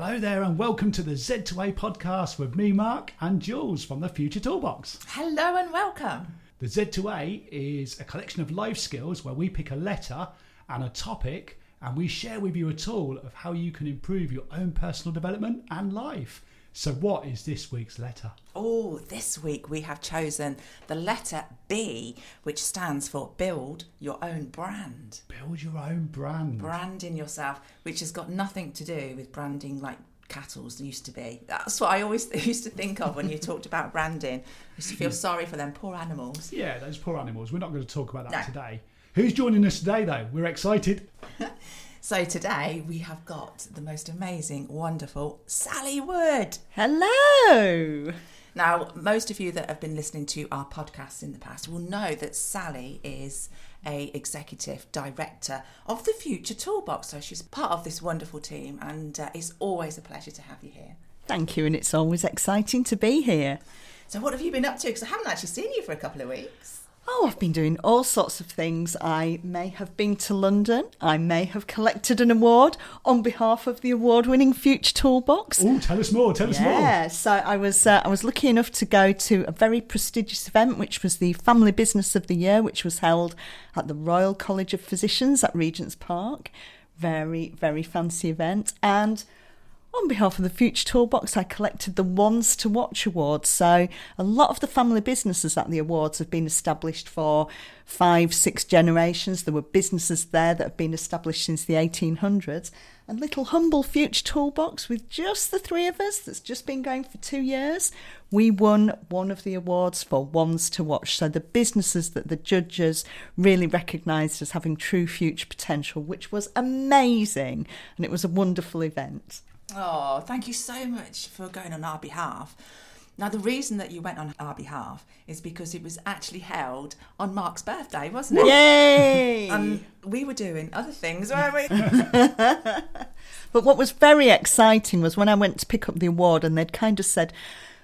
Hello there, and welcome to the Z2A podcast with me, Mark, and Jules from the Future Toolbox. Hello and welcome. The Z2A is a collection of life skills where we pick a letter and a topic and we share with you a tool of how you can improve your own personal development and life. So, what is this week's letter? Oh, this week we have chosen the letter B, which stands for build your own brand. Build your own brand. Branding yourself, which has got nothing to do with branding like cattle's used to be. That's what I always used to think of when you talked about branding. I used to feel hmm. sorry for them poor animals. Yeah, those poor animals. We're not going to talk about that No. today. Who's joining us today, though? We're excited. So today we have got the most amazing, wonderful Sally Wood. Hello. Now, most of you that have been listening to our podcasts in the past will know that Sally is a executive director of the Future Toolbox. So she's part of this wonderful team, and uh, it's always a pleasure to have you here. Thank you, and it's always exciting to be here. So, what have you been up to? Because I haven't actually seen you for a couple of weeks. Oh, I've been doing all sorts of things. I may have been to London. I may have collected an award on behalf of the award-winning Future Toolbox. Oh, tell us more. Tell us more. Yeah, so I was uh, I was lucky enough to go to a very prestigious event, which was the Family Business of the Year, which was held at the Royal College of Physicians at Regent's Park. Very very fancy event, and on behalf of the Future Toolbox, I collected the Ones to Watch Awards. So, a lot of the family businesses at the awards have been established for five, six generations. There were businesses there that have been established since the 1800s. And little humble Future Toolbox with just the three of us, that's just been going for two years, we won one of the awards for Ones to Watch. So, the businesses that the judges really recognised as having true future potential, which was amazing. And it was a wonderful event. Oh, thank you so much for going on our behalf. Now, the reason that you went on our behalf is because it was actually held on Mark's birthday, wasn't it? Yay! And we were doing other things, weren't we? but what was very exciting was when I went to pick up the award and they'd kind of said,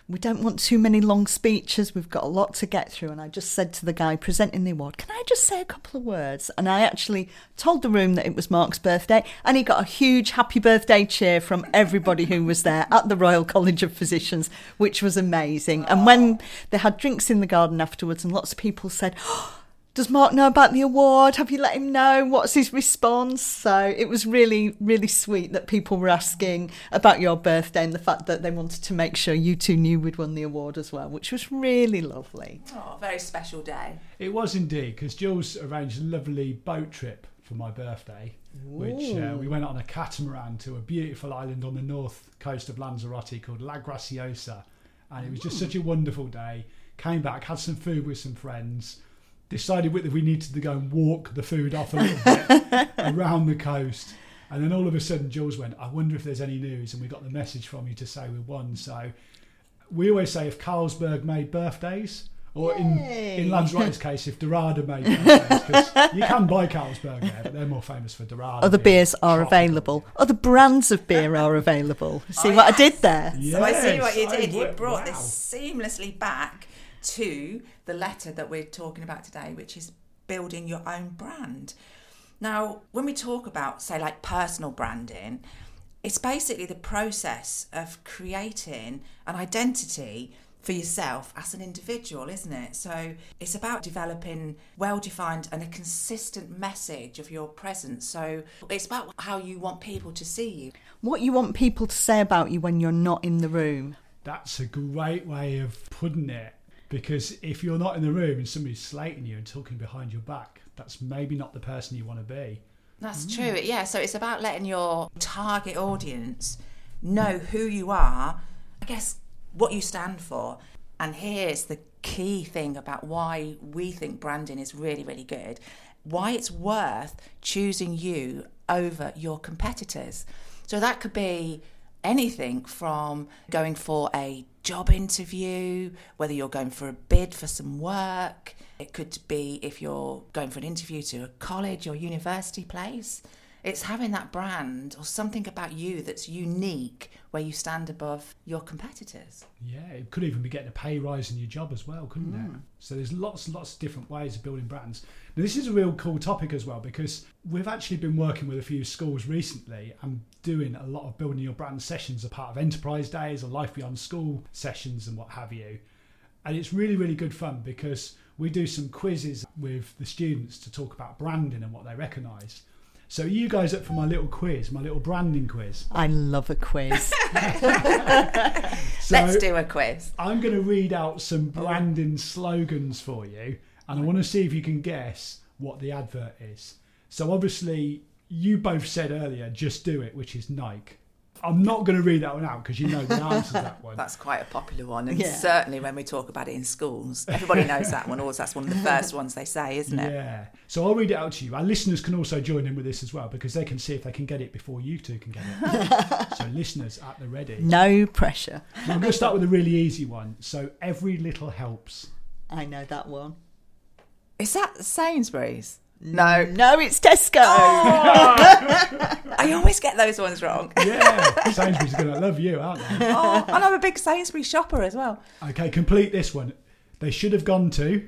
we don't want too many long speeches. We've got a lot to get through. And I just said to the guy presenting the award, Can I just say a couple of words? And I actually told the room that it was Mark's birthday. And he got a huge happy birthday cheer from everybody who was there at the Royal College of Physicians, which was amazing. And when they had drinks in the garden afterwards, and lots of people said, oh, does Mark know about the award? Have you let him know? What's his response? So it was really, really sweet that people were asking about your birthday and the fact that they wanted to make sure you two knew we'd won the award as well, which was really lovely. Oh, very special day. It was indeed because Jules arranged a lovely boat trip for my birthday, which uh, we went on a catamaran to a beautiful island on the north coast of Lanzarote called La Graciosa, and it was just such a wonderful day. Came back, had some food with some friends, decided whether we needed to go and walk the food off a little bit around the coast. And then all of a sudden, Jules went, I wonder if there's any news. And we got the message from you to say we won. So we always say if Carlsberg made birthdays, or in, in Yay. Lanzarote's case, if Dorada made birthdays, because you can buy Carlsberg there, but they're more famous for Dorada. Other being beers are tropical. available. Other brands of beer are available. See what I did there? So I see what you Yes, I did. You brought wow. this seamlessly back to the letter that we're talking about today, which is building your own brand. Now, when we talk about, say, like personal branding, it's basically the process of creating an identity for yourself as an individual, isn't it? So it's about developing well defined and a consistent message of your presence. So it's about how you want people to see you. What you want people to say about you when you're not in the room. That's a great way of putting it. Because if you're not in the room and somebody's slating you and talking behind your back, that's maybe not the person you want to be. That's mm. true. Yeah. So it's about letting your target audience know who you are, I guess what you stand for. And here's the key thing about why we think branding is really, really good why it's worth choosing you over your competitors. So that could be anything from going for a job interview, whether you're going for a bid for some work. It could be if you're going for an interview to a college or university place. It's having that brand or something about you that's unique where you stand above your competitors. Yeah, it could even be getting a pay rise in your job as well, couldn't it? Hmm. So there's lots and lots of different ways of building brands. Now, this is a real cool topic as well because we've actually been working with a few schools recently and doing a lot of building your brand sessions as part of enterprise days or life beyond school sessions and what have you. And it's really, really good fun because we do some quizzes with the students to talk about branding and what they recognise. So are you guys up for my little quiz, my little branding quiz? I love a quiz. So Let's do a quiz. I'm going to read out some branding slogans for you, and I want to see if you can guess what the advert is. So, obviously, you both said earlier, just do it, which is Nike. I'm not going to read that one out because you know the answer to that one. That's quite a popular one, and Yeah. certainly when we talk about it in schools, everybody knows that one. Always, that's one of the first ones they say, isn't it? Yeah. So I'll read it out to you. Our listeners can also join in with this as well because they can see if they can get it before you two can get it. so listeners at the ready. No pressure. I'm going to start with a really easy one. So every little helps. I know that one. Is that Sainsbury's? No, No, it's Tesco. Oh. I always get those ones wrong. Yeah. Sainsbury's going to love you, aren't they? oh, and I'm a big Sainsbury's shopper as well. Okay, complete this one. They should have gone to.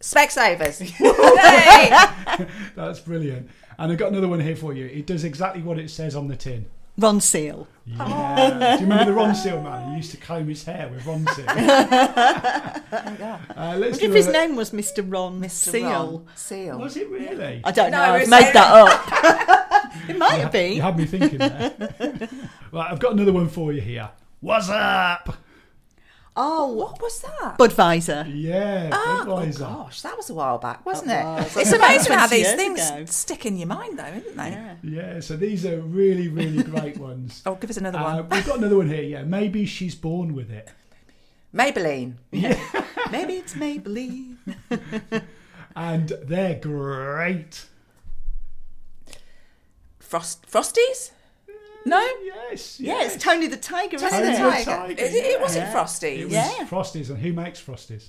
Specsavers. That's brilliant. And I've got another one here for you. It does exactly what it says on the tin. Ronseal. Yeah. Do you remember the Ron Seal man? He used to comb his hair with Ronseal. Uh, let's What do if his name was Mr. Ron Mr. Seal? Ron Seal. Was it really? I don't No, know. I've it's made that up. it might have You been. had me thinking there. right, I've got another one for you here. What's up? Oh, What was that? Budweiser. Yeah, Ah, oh Budweiser. gosh, that was a while back, wasn't That it? was. It's amazing how these things ago. stick in your mind, though, isn't they? Yeah. Yeah, so these are really, really great ones. Oh, give us another Uh, one. we've got another one here. Yeah, maybe she's born with it. Maybelline. Yeah. Maybe it's Maybelline. And they're great. Frost Frosties? No? Yes. Yeah, yes. it's Tony the Tiger, isn't Tony it? the Tiger. Tiger, It, it wasn't yeah. Frosties. It was Yeah. Frosties, and who makes Frosties?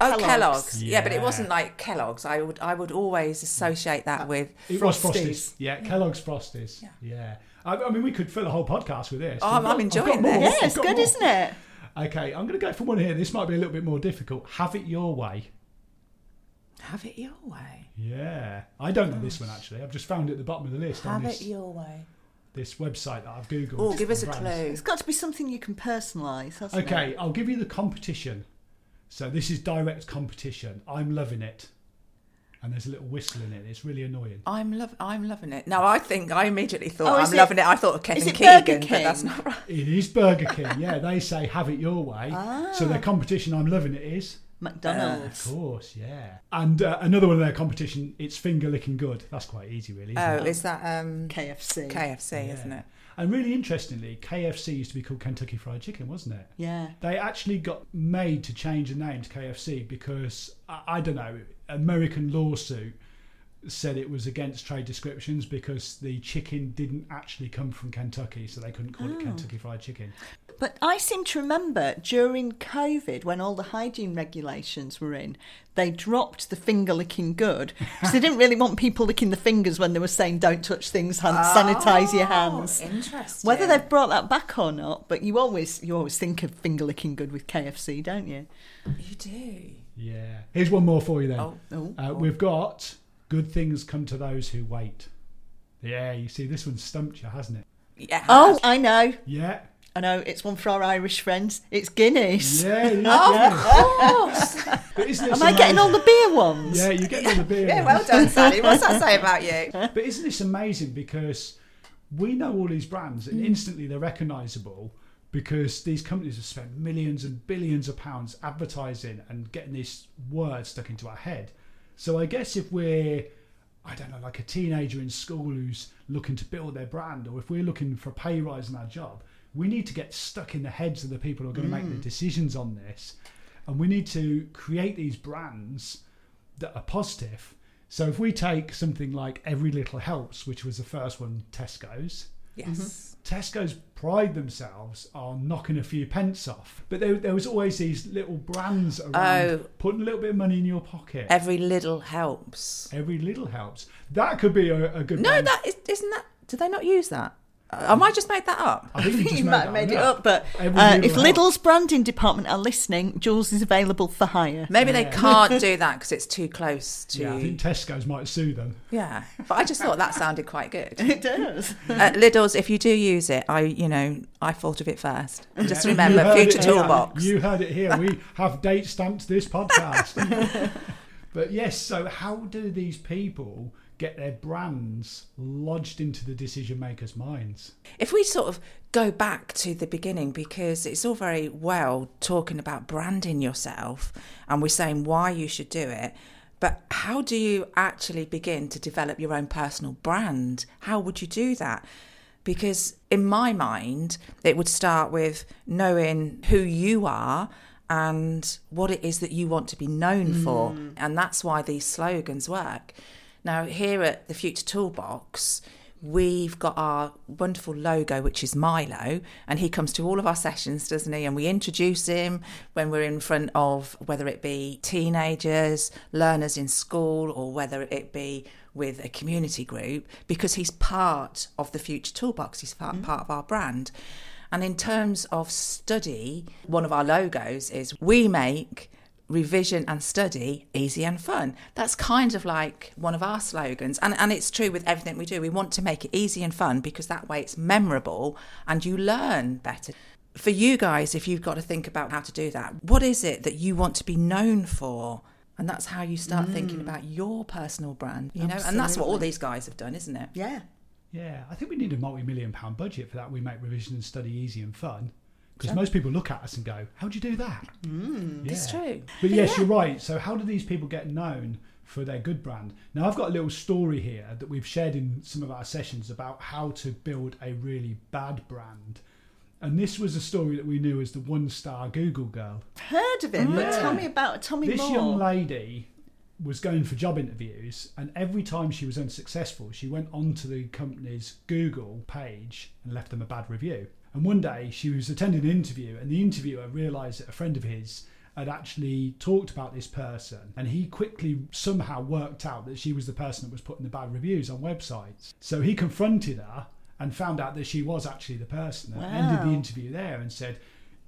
Oh, Kellogg's. Kellogg's. Yeah. but it wasn't like Kellogg's. I would I would always associate that uh, with It was Frosties. Frosties. Yeah, Kellogg's Frosties. Yeah. I, I mean, we could fill a whole podcast with this. Oh, I'm- I've I'm got- I've got enjoying more. this. Yeah, I've it's got good, more. isn't it? Okay, I'm going to go for one here. This might be a little bit more difficult. Have it your way. Have it your way. Yeah. I don't know this one actually. I've just found it at the bottom of the list on Have this, it your way. This website that I've Googled. Oh, give us a on clue. It's got to be something you can personalise, hasn't it? Okay, I'll give you the competition. So this is direct competition. I'm loving it. And there's a little whistle in it. It's really annoying. I'm love I'm loving it. No, I think I immediately thought Oh, I'm it- loving it. I thought of is Kevin it Burger Keegan, but that's not right. It is Burger King. Yeah, they say have it your way. So Ah. their competition, I'm loving it, is. McDonald's. Of course, yeah. And uh, another one of their competition, it's finger licking good. That's quite easy, really. Isn't Oh, it? is that um KFC. KFC, Yeah. isn't it? And really interestingly, KFC used to be called Kentucky Fried Chicken, wasn't it? yeah. They actually got made to change the name to KFC because I, I don't know, American lawsuit said it was against trade descriptions because the chicken didn't actually come from Kentucky, so they couldn't call it Kentucky Fried Chicken. But I seem to remember during COVID, when all the hygiene regulations were in, they dropped the finger licking good because they didn't really want people licking the fingers when they were saying don't touch things, hand, sanitize your hands. Oh, Interesting. Whether they've brought that back or not, but you always you always think of finger licking good with KFC, don't you? you do. Yeah. Here's one more for you then. Oh, Oh, Uh, we've got good things come to those who wait. Yeah, you see, this one stumped you, hasn't it? yeah. oh, I know, Yeah. I know. It's one for our Irish friends. It's Guinness. Yeah. yeah, Oh, yeah. of course. But isn't this Am I getting all the beer ones? Yeah, you're getting all the beer. yeah, ones. well done, Sally. What's that say about you? But isn't this amazing? Because we know all these brands and mm. instantly they're recognisable because these companies have spent millions and billions of pounds advertising and getting this word stuck into our head. So I guess if we're, I don't know, like a teenager in school who's looking to build their brand, or if we're looking for a pay rise in our job, we need to get stuck in the heads of the people who are going to make the mm. decisions on this. And we need to create these brands that are positive. So if we take something like Every Little Helps, which was the first one, Tesco's, Yes. Mm-hmm. Tesco's pride themselves on knocking a few pence off, but there, there was always these little brands around Oh. putting a little bit of money in your pocket. Every little helps. Every little helps. That could be a, a good. No, brand. that is, isn't that. Do they not use that? I might just made that up. I think you you made might have made one it up, but uh, if helps. Lidl's branding department are listening, Jules is available for hire. Maybe they can't do that because it's too close to. Yeah, I think Tesco's might sue them. Yeah, but I just thought that sounded quite good. It does. Uh, Lidl's, if you do use it, I, you know, I thought of it first. Just You remember, future it here. toolbox. You heard it here. We have date stamped this podcast. but yes, so how do these people get their brands lodged into the decision makers' minds? If we sort of go back to the beginning, because it's all very well talking about branding yourself and we're saying why you should do it, but how do you actually begin to develop your own personal brand? How would you do that? Because in my mind, it would start with knowing who you are and what it is that you want to be known for. Mm. And that's why these slogans work. Now, here at the Future Toolbox, we've got our wonderful logo, which is Milo, and he comes to all of our sessions, doesn't he? And we introduce him when we're in front of whether it be teenagers, learners in school, or whether it be with a community group, because he's part of the Future Toolbox, he's part, mm-hmm. part of our brand. And in terms of study, one of our logos is we make revision and study easy and fun. That's kind of like one of our slogans. And, and it's true with everything we do. We want to make it easy and fun because that way it's memorable and you learn better. For you guys, if you've got to think about how to do that, what is it that you want to be known for? And that's how you start thinking mm. about your personal brand, you know? And that's what all these guys have done, isn't it? Yeah. Yeah, I think we need a multi-million pound budget for that. We make revision and study easy and fun. Because most people look at us and go, "How'd you do that?" Mm, It's true. But yes, you're right. So how do these people get known for their good brand? Now I've got a little story here that we've shared in some of our sessions about how to build a really bad brand. And this was a story that we knew as the one star Google girl. Heard of him, but tell me about tell me This more. young lady was going for job interviews, and every time she was unsuccessful, she went onto the company's Google page and left them a bad review. And one day she was attending an interview, and the interviewer realised that a friend of his had actually talked about this person, and he quickly somehow worked out that she was the person that was putting the bad reviews on websites. So he confronted her and found out that she was actually the person, and ended the interview there and said,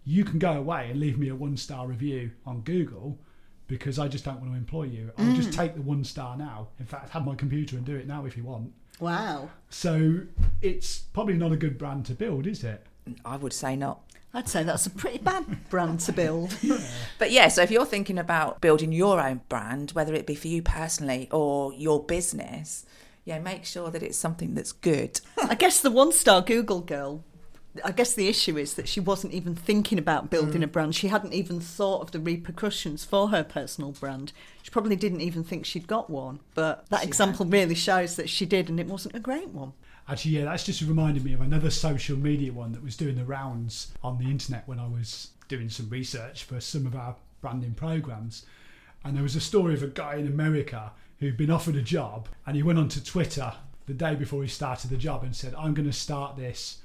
"You can go away and leave me a one star review on Google." because I just don't want to employ you. I'll just mm. take the one star now. In fact, have my computer and do it now if you want. Wow. So it's probably not a good brand to build, is it? I would say not. I'd say that's a pretty bad brand to build. But yeah, so if you're thinking about building your own brand, whether it be for you personally or your business, yeah, make sure that it's something that's good. I guess the one star Google girl, I guess the issue is that she wasn't even thinking about building Mm. a brand. She hadn't even thought of the repercussions for her personal brand. She probably didn't even think she'd got one. But that She example really shows that she did, and it wasn't a great one. Actually, yeah, that's just reminded me of another social media one that was doing the rounds on the internet when I was doing some research for some of our branding programs. And there was a story of a guy in America who'd been offered a job and he went onto Twitter the day before he started the job and said, I'm going to start this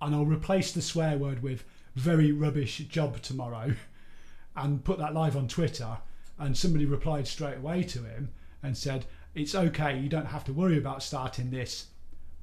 and I'll replace the swear word with very rubbish job tomorrow and put that live on Twitter. And somebody replied straight away to him and said, It's okay, you don't have to worry about starting this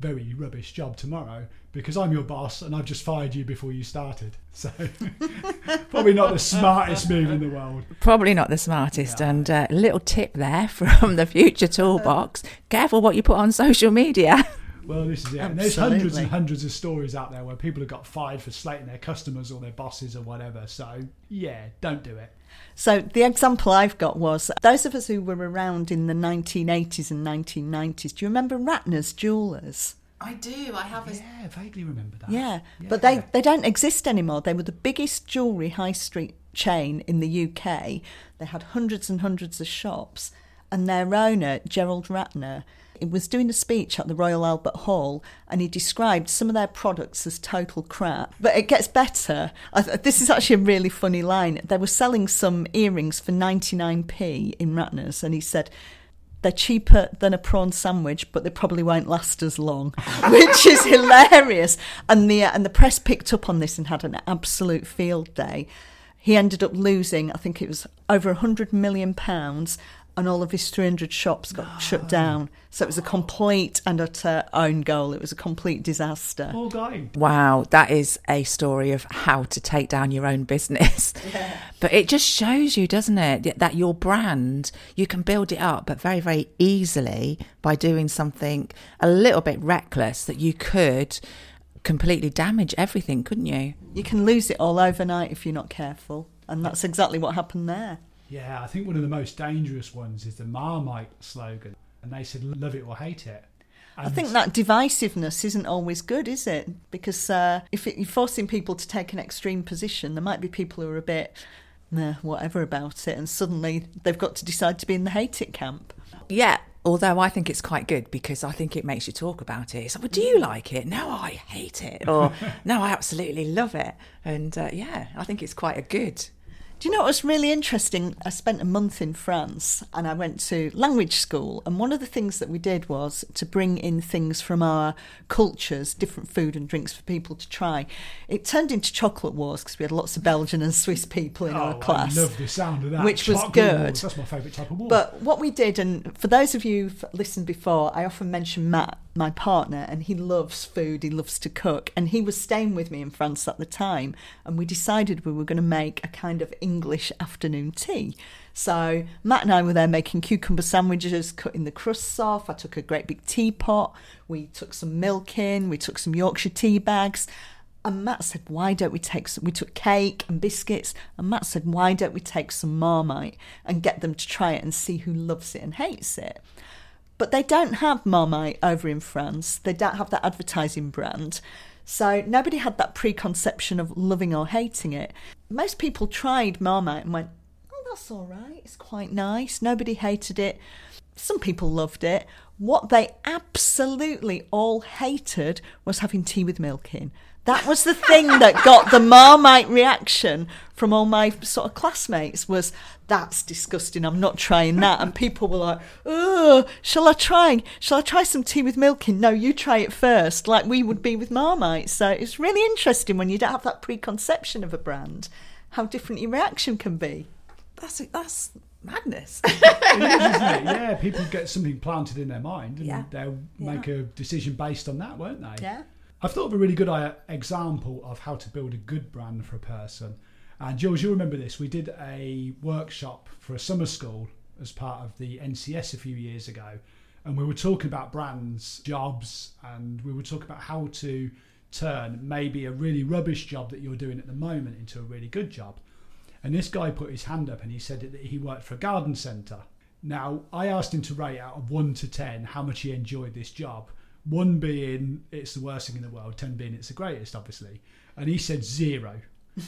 very rubbish job tomorrow because I'm your boss and I've just fired you before you started. So, probably not the smartest move in the world. Probably not the smartest. And a little tip there from the future toolbox careful what you put on social media. Well, this is it. And there's hundreds and hundreds of stories out there where people have got fired for slating their customers or their bosses or whatever. So, yeah, don't do it. So the example I've got was those of us who were around in the 1980s and 1990s. Do you remember Ratner's Jewelers? I do. I have Yeah, vaguely remember that. Yeah, but they, they don't exist anymore. They were the biggest jewellery high street chain in the UK. They had hundreds and hundreds of shops, and their owner, Gerald Ratner, was doing a speech at the Royal Albert Hall, and he described some of their products as total crap. But it gets better. Th- this is actually a really funny line. They were selling some earrings for 99p in Ratner's, and he said, they're cheaper than a prawn sandwich, but they probably won't last as long, which is hilarious. And the and the press picked up on this and had an absolute field day. He ended up losing, I think it was over a hundred million pounds, and all of his 300 shops got no. shut ah. down. So it was a complete and utter own goal. It was a complete disaster. Poor guy. Wow, that is a story of how to take down your own business. Yeah. But it just shows you, doesn't it, that your brand, you can build it up, but very, very easily by doing something a little bit reckless that you could completely damage everything, couldn't you? You can lose it all overnight if you're not careful. And that's exactly what happened there. Yeah, I think one of the most dangerous ones is the Marmite slogan, and they said "love it or hate it." And I think that divisiveness isn't always good, is it? Because uh, if it, you're forcing people to take an extreme position, there might be people who are a bit, nah, whatever about it, and suddenly they've got to decide to be in the hate it camp. Yeah, Although I think it's quite good because I think it makes you talk about it. It's like, well, do you like it? No, I hate it. Or, no, I absolutely love it. And uh, yeah, I think it's quite a good do you know what was really interesting? I spent a month in France and I went to language school. And one of the things that we did was to bring in things from our cultures, different food and drinks for people to try. It turned into chocolate wars because we had lots of Belgian and Swiss people in oh, our class. I love the sound of that. Which chocolate was good. Wars. That's my favourite type of war. But what we did, and for those of you who've listened before, I often mention Matt my partner and he loves food he loves to cook and he was staying with me in france at the time and we decided we were going to make a kind of english afternoon tea so matt and i were there making cucumber sandwiches cutting the crusts off i took a great big teapot we took some milk in we took some yorkshire tea bags and Matt said, "Why don't we take some?" We took cake and biscuits, and Matt said, "Why don't we take some Marmite and get them to try it and see who loves it and hates it?" But they don't have Marmite over in France. They don't have that advertising brand. So nobody had that preconception of loving or hating it. Most people tried Marmite and went, oh, that's all right. It's quite nice. Nobody hated it. Some people loved it. What they absolutely all hated was having tea with milk in. That was the thing that got the Marmite reaction from all my sort of classmates was that's disgusting. I'm not trying that. And people were like, oh, shall I try? Shall I try some tea with milk in? No, you try it first, like we would be with Marmite. So it's really interesting when you don't have that preconception of a brand, how different your reaction can be. That's that's madness. it is, isn't it? Yeah, people get something planted in their mind and yeah. they'll yeah. make a decision based on that, won't they? Yeah. I've thought of a really good uh, example of how to build a good brand for a person. And Jules, you remember this? We did a workshop for a summer school as part of the NCS a few years ago, and we were talking about brands, jobs, and we were talking about how to turn maybe a really rubbish job that you're doing at the moment into a really good job. And this guy put his hand up and he said that he worked for a garden centre. Now, I asked him to rate out of one to 10 how much he enjoyed this job. One being it's the worst thing in the world, 10 being it's the greatest, obviously. And he said zero.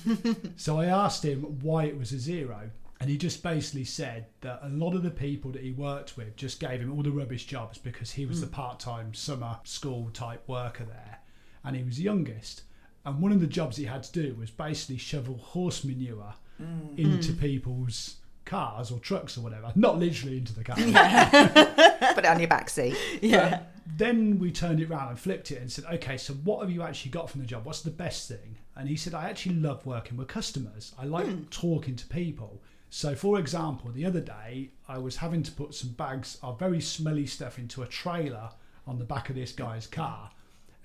so I asked him why it was a zero. And he just basically said that a lot of the people that he worked with just gave him all the rubbish jobs because he was mm. the part time summer school type worker there and he was the youngest. And one of the jobs he had to do was basically shovel horse manure mm. into mm. people's cars or trucks or whatever. Not literally into the car. Yeah. Put it on your back seat. Yeah. But then we turned it around and flipped it and said, okay, so what have you actually got from the job? What's the best thing? And he said, I actually love working with customers. I like mm. talking to people. So, for example, the other day I was having to put some bags of very smelly stuff into a trailer on the back of this guy's car.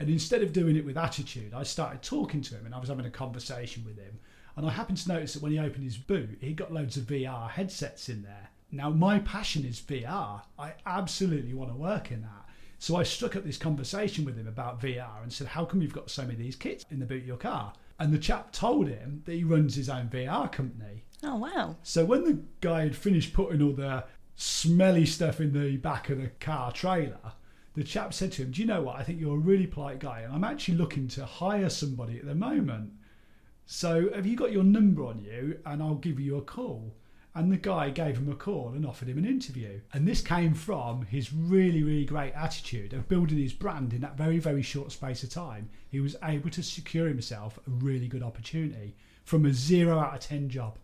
And instead of doing it with attitude, I started talking to him and I was having a conversation with him. And I happened to notice that when he opened his boot, he got loads of VR headsets in there. Now, my passion is VR. I absolutely want to work in that. So I struck up this conversation with him about VR and said, How come you've got so many of these kits in the boot of your car? And the chap told him that he runs his own VR company. Oh, wow. So when the guy had finished putting all the smelly stuff in the back of the car trailer, the chap said to him, Do you know what? I think you're a really polite guy, and I'm actually looking to hire somebody at the moment. So have you got your number on you and I'll give you a call? And the guy gave him a call and offered him an interview. And this came from his really, really great attitude of building his brand in that very, very short space of time. He was able to secure himself a really good opportunity from a zero out of 10 job.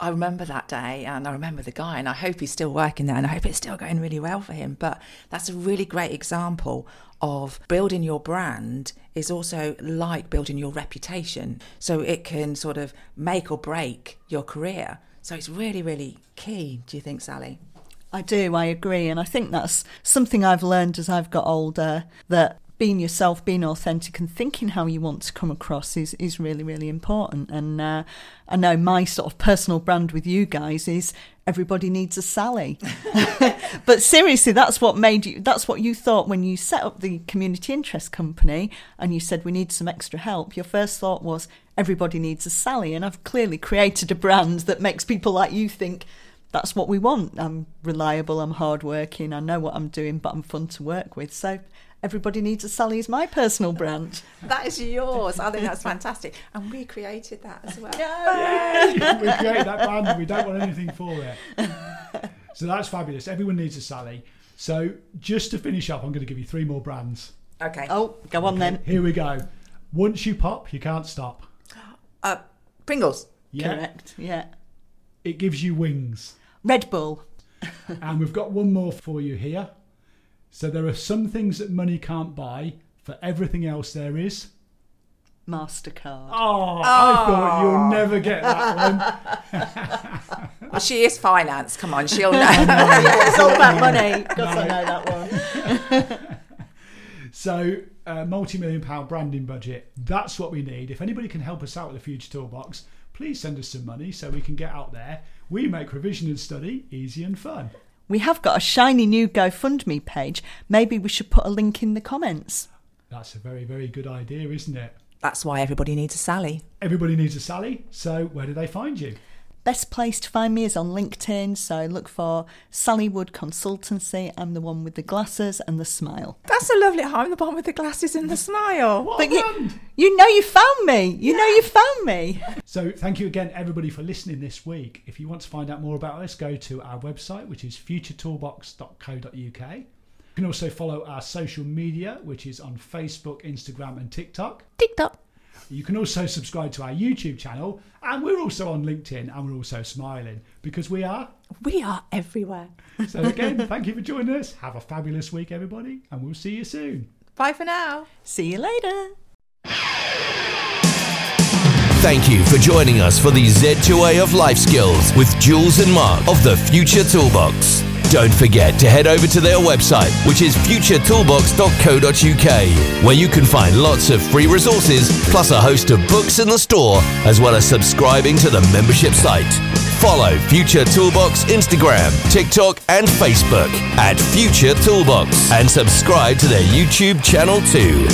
I remember that day and I remember the guy, and I hope he's still working there and I hope it's still going really well for him. But that's a really great example of building your brand is also like building your reputation. So it can sort of make or break your career. So it's really, really key, do you think, Sally? I do, I agree. And I think that's something I've learned as I've got older that being yourself, being authentic, and thinking how you want to come across is, is really, really important. And uh, I know my sort of personal brand with you guys is everybody needs a Sally. but seriously, that's what made you, that's what you thought when you set up the community interest company and you said we need some extra help. Your first thought was everybody needs a Sally. And I've clearly created a brand that makes people like you think, that's what we want. I'm reliable, I'm hardworking, I know what I'm doing, but I'm fun to work with. So Everybody Needs a Sally is my personal brand. that is yours. I think that's fantastic. And we created that as well. Yay! we created that brand and we don't want anything for it. So that's fabulous. Everyone needs a Sally. So just to finish up, I'm going to give you three more brands. Okay. Oh, go on then. Here we go. Once you pop, you can't stop. Uh, Pringles. Yeah. Correct. Yeah. It gives you wings. Red Bull. and we've got one more for you here. So there are some things that money can't buy. For everything else, there is. Mastercard. Oh, I thought you'll never get that one. Well, she is finance. Come on, she'll know. yeah, it's all about money. Because I know that one. So, uh, multi-million pound branding budget. That's what we need. If anybody can help us out with the Future Toolbox, please send us some money so we can get out there. We make revision and study easy and fun. We have got a shiny new GoFundMe page. Maybe we should put a link in the comments. That's a very, very good idea, isn't it? That's why everybody needs a Sally. Everybody needs a Sally. So, where do they find you? Best place to find me is on LinkedIn, so look for Sally Wood Consultancy. I'm the one with the glasses and the smile. That's a lovely. Oh, I'm the one with the glasses and the smile. What But a you, you know you found me. You know you found me. So, thank you again, everybody, for listening this week. If you want to find out more about us, go to our website, which is futuretoolbox.co.uk. You can also follow our social media, which is on Facebook, Instagram, and TikTok. TikTok. You can also subscribe to our YouTube channel, and we're also on LinkedIn, and we're also smiling because we are. We are everywhere. So, again, thank you for joining us. Have a fabulous week, everybody, and we'll see you soon. Bye for now. See you later. Thank you for joining us for the Z2A of Life Skills with Jules and Mark of the Future Toolbox. Don't forget to head over to their website, which is futuretoolbox.co.uk, where you can find lots of free resources, plus a host of books in the store, as well as subscribing to the membership site. Follow Future Toolbox Instagram, TikTok, and Facebook at Future Toolbox, and subscribe to their YouTube channel too.